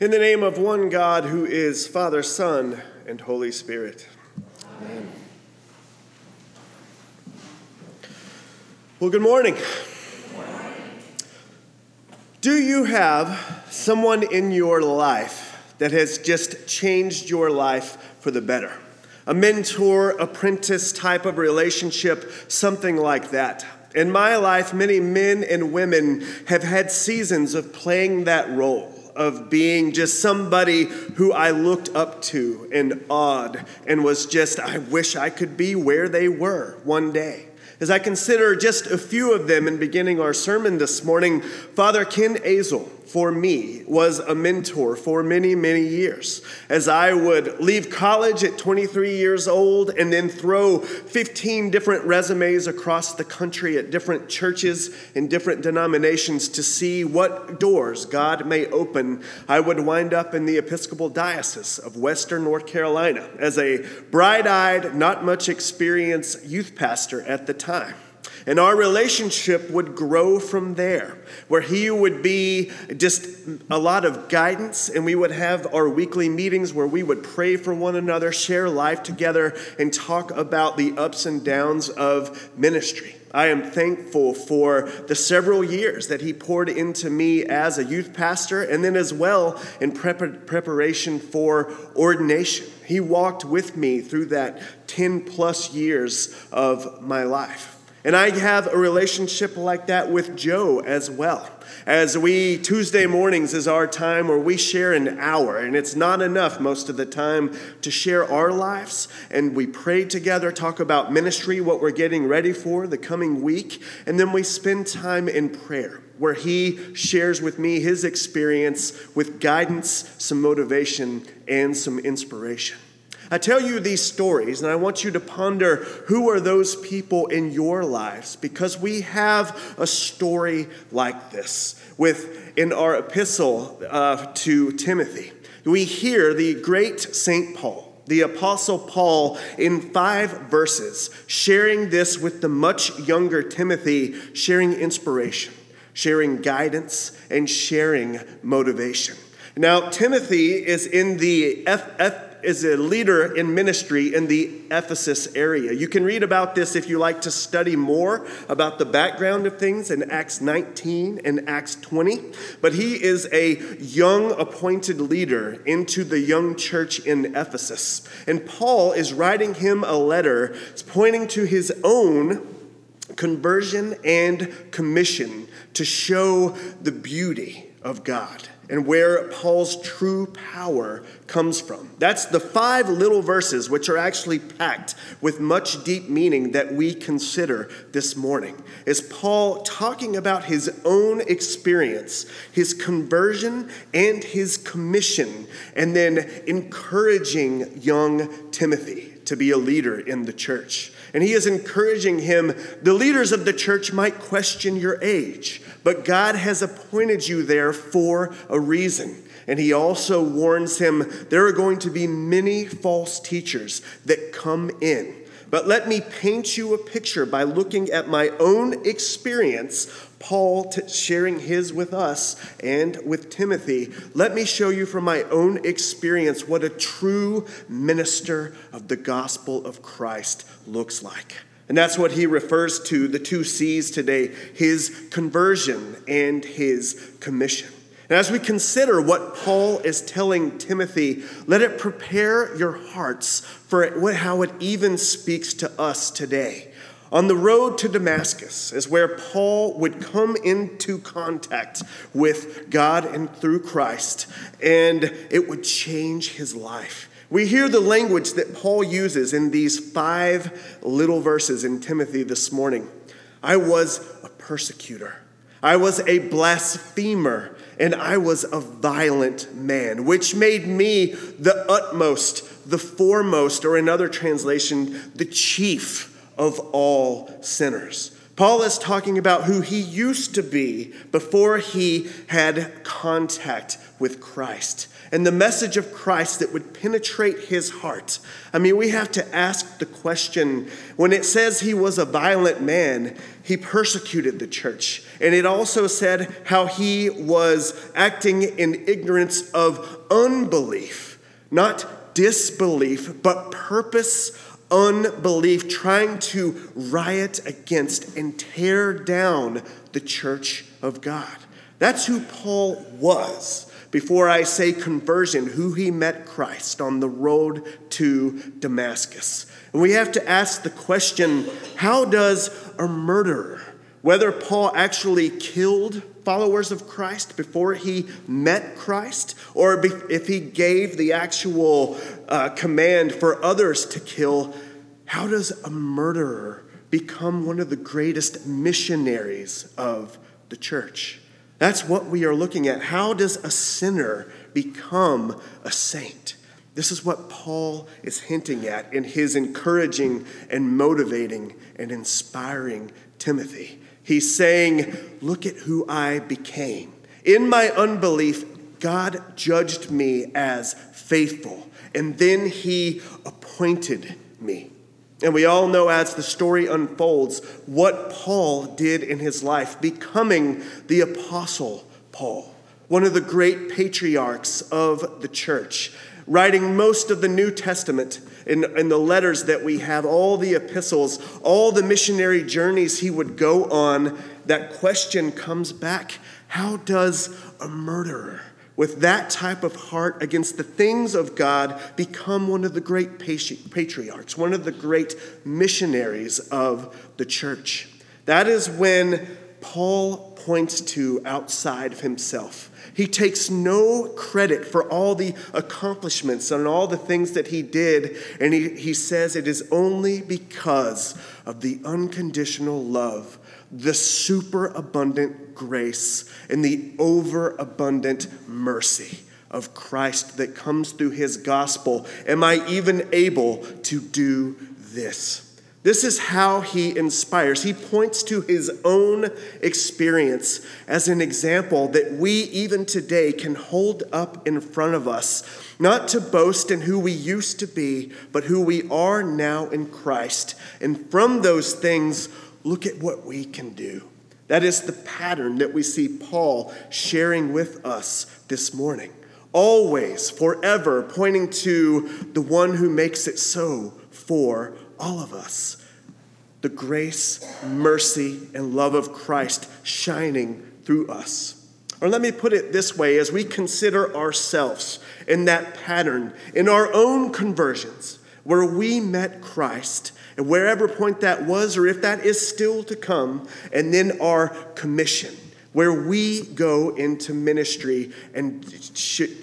In the name of one God who is Father, Son, and Holy Spirit. Amen. Well, good morning. Do you have someone in your life that has just changed your life for the better? A mentor, apprentice type of relationship, something like that. In my life, many men and women have had seasons of playing that role of being just somebody who I looked up to and awed and was just, I wish I could be where they were one day. As I consider just a few of them in beginning our sermon this morning, Father Ken Azel for me was a mentor for many, many years. As I would leave college at 23 years old and then throw 15 different resumes across the country at different churches and different denominations to see what doors God may open, I would wind up in the Episcopal Diocese of Western North Carolina as a bright eyed, not much experienced youth pastor at the time. And our relationship would grow from there, where he would be just a lot of guidance, and we would have our weekly meetings where we would pray for one another, share life together, and talk about the ups and downs of ministry. I am thankful for the several years that he poured into me as a youth pastor and then as well in prep- preparation for ordination. He walked with me through that 10 plus years of my life. And I have a relationship like that with Joe as well. As we, Tuesday mornings is our time where we share an hour, and it's not enough most of the time to share our lives. And we pray together, talk about ministry, what we're getting ready for the coming week, and then we spend time in prayer where he shares with me his experience with guidance, some motivation, and some inspiration. I tell you these stories, and I want you to ponder who are those people in your lives because we have a story like this with in our epistle uh, to Timothy. We hear the great St. Paul the Apostle Paul, in five verses, sharing this with the much younger Timothy, sharing inspiration, sharing guidance, and sharing motivation. Now, Timothy is in the F- F- is a leader in ministry in the Ephesus area. You can read about this if you like to study more about the background of things in Acts 19 and Acts 20. But he is a young appointed leader into the young church in Ephesus. And Paul is writing him a letter pointing to his own conversion and commission to show the beauty of God and where Paul's true power comes from. That's the five little verses, which are actually packed with much deep meaning that we consider this morning. Is Paul talking about his own experience, his conversion, and his commission, and then encouraging young Timothy to be a leader in the church. And he is encouraging him. The leaders of the church might question your age, but God has appointed you there for a reason. And he also warns him there are going to be many false teachers that come in. But let me paint you a picture by looking at my own experience, Paul t- sharing his with us and with Timothy. Let me show you from my own experience what a true minister of the gospel of Christ looks like. And that's what he refers to the two C's today his conversion and his commission. And as we consider what Paul is telling Timothy, let it prepare your hearts for how it even speaks to us today. On the road to Damascus is where Paul would come into contact with God and through Christ, and it would change his life. We hear the language that Paul uses in these five little verses in Timothy this morning. I was a persecutor. I was a blasphemer and I was a violent man, which made me the utmost, the foremost, or another translation, the chief of all sinners. Paul is talking about who he used to be before he had contact with Christ and the message of Christ that would penetrate his heart. I mean, we have to ask the question when it says he was a violent man, he persecuted the church. And it also said how he was acting in ignorance of unbelief, not disbelief, but purpose unbelief, trying to riot against and tear down the church of God. That's who Paul was before I say conversion, who he met Christ on the road to Damascus. And we have to ask the question how does a murderer, whether Paul actually killed followers of Christ before he met Christ, or if he gave the actual uh, command for others to kill, how does a murderer become one of the greatest missionaries of the church? That's what we are looking at. How does a sinner become a saint? This is what Paul is hinting at in his encouraging and motivating and inspiring Timothy. He's saying, Look at who I became. In my unbelief, God judged me as faithful, and then he appointed me. And we all know as the story unfolds what Paul did in his life, becoming the Apostle Paul, one of the great patriarchs of the church, writing most of the New Testament in, in the letters that we have, all the epistles, all the missionary journeys he would go on. That question comes back how does a murderer? with that type of heart against the things of God, become one of the great patriarchs, one of the great missionaries of the church. That is when Paul points to outside of himself. He takes no credit for all the accomplishments and all the things that he did, and he, he says it is only because of the unconditional love the superabundant grace and the overabundant mercy of Christ that comes through his gospel am I even able to do this? This is how he inspires. He points to his own experience as an example that we, even today, can hold up in front of us, not to boast in who we used to be, but who we are now in Christ. And from those things, look at what we can do. That is the pattern that we see Paul sharing with us this morning. Always, forever, pointing to the one who makes it so for all of us. The grace, mercy, and love of Christ shining through us. Or let me put it this way as we consider ourselves in that pattern, in our own conversions, where we met Christ and wherever point that was, or if that is still to come, and then our commission, where we go into ministry and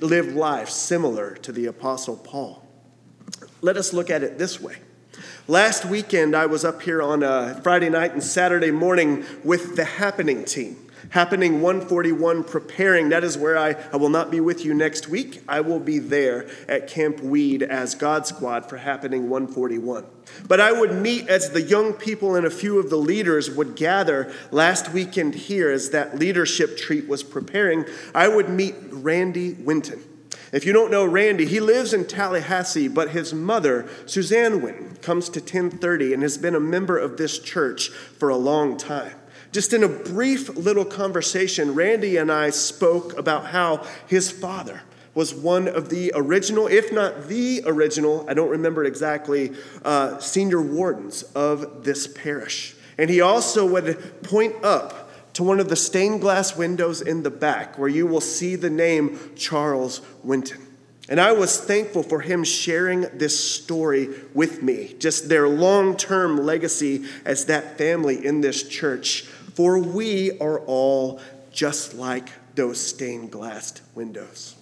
live life similar to the Apostle Paul. Let us look at it this way. Last weekend, I was up here on a Friday night and Saturday morning with the Happening team. Happening 141 preparing. That is where I, I will not be with you next week. I will be there at camp weed as god squad for happening 141 but i would meet as the young people and a few of the leaders would gather last weekend here as that leadership treat was preparing. I would meet randy winton if you don't know Randy, he lives in Tallahassee, but his mother, Suzanne Winton, comes to 1030 and has been a member of this church for a long time. Just in a brief little conversation, Randy and I spoke about how his father was one of the original, if not the original, I don't remember exactly, uh, senior wardens of this parish. And he also would point up to one of the stained glass windows in the back where you will see the name Charles Winton. And I was thankful for him sharing this story with me, just their long term legacy as that family in this church for we are all just like those stained glass windows.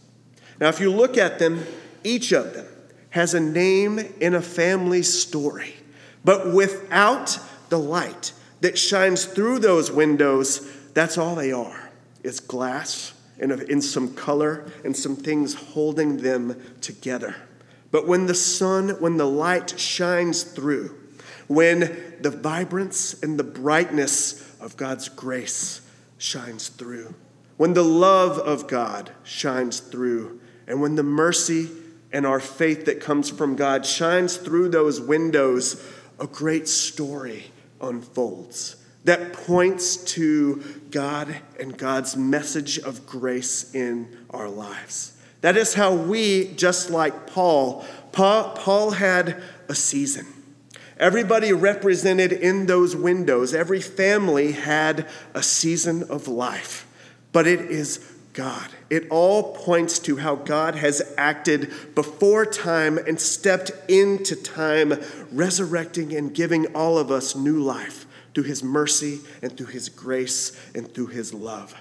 Now, if you look at them, each of them has a name in a family story, but without the light that shines through those windows, that's all they are. It's glass and in some color and some things holding them together. But when the sun, when the light shines through, when the vibrance and the brightness of God's grace shines through, when the love of God shines through, and when the mercy and our faith that comes from God shines through those windows, a great story unfolds that points to God and God's message of grace in our lives. That is how we, just like Paul, Paul had a season. Everybody represented in those windows, every family had a season of life. But it is God. It all points to how God has acted before time and stepped into time, resurrecting and giving all of us new life through his mercy and through his grace and through his love.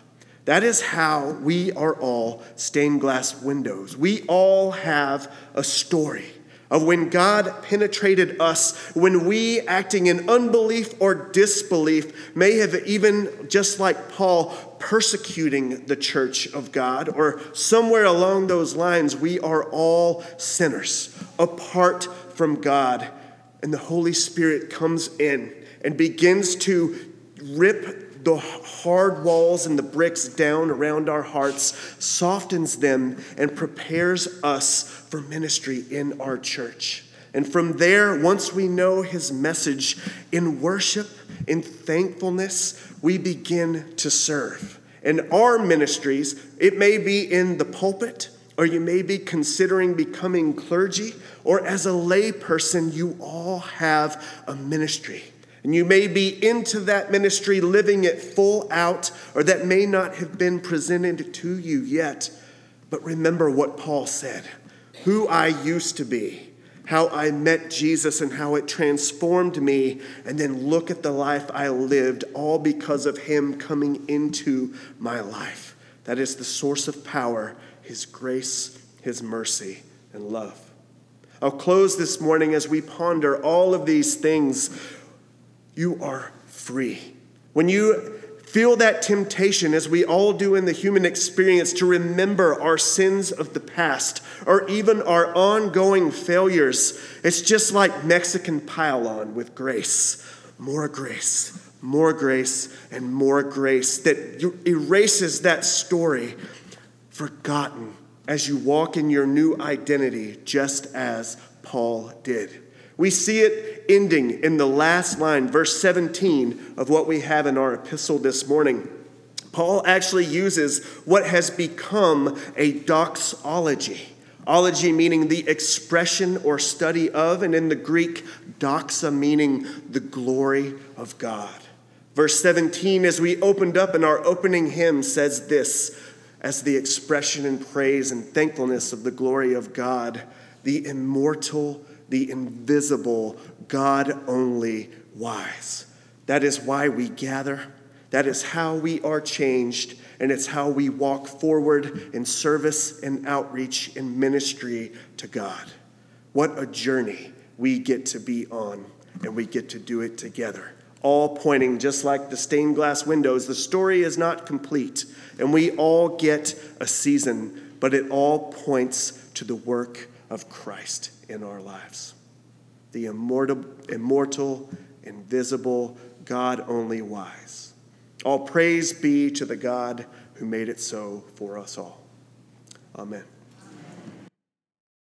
That is how we are all stained glass windows. We all have a story of when God penetrated us, when we, acting in unbelief or disbelief, may have even, just like Paul, persecuting the church of God, or somewhere along those lines, we are all sinners apart from God. And the Holy Spirit comes in and begins to rip the hard walls and the bricks down around our hearts, softens them, and prepares us for ministry in our church. And from there, once we know his message in worship, in thankfulness, we begin to serve. And our ministries, it may be in the pulpit, or you may be considering becoming clergy, or as a lay person, you all have a ministry. And you may be into that ministry, living it full out, or that may not have been presented to you yet. But remember what Paul said who I used to be, how I met Jesus, and how it transformed me. And then look at the life I lived, all because of Him coming into my life. That is the source of power, His grace, His mercy, and love. I'll close this morning as we ponder all of these things you are free. When you feel that temptation, as we all do in the human experience, to remember our sins of the past or even our ongoing failures, it's just like Mexican pile on with grace. More grace, more grace, and more grace that erases that story forgotten as you walk in your new identity, just as Paul did. We see it ending in the last line, verse 17 of what we have in our epistle this morning. Paul actually uses what has become a doxology. Ology meaning the expression or study of, and in the Greek, doxa meaning the glory of God. Verse 17, as we opened up in our opening hymn, says this as the expression and praise and thankfulness of the glory of God, the immortal the invisible, God only wise. That is why we gather. That is how we are changed, and it's how we walk forward in service and outreach and ministry to God. What a journey we get to be on, and we get to do it together. All pointing, just like the stained glass windows, the story is not complete, and we all get a season, but it all points to the work of Christ in our lives. The immortal, immortal, invisible, God only wise. All praise be to the God who made it so for us all. Amen.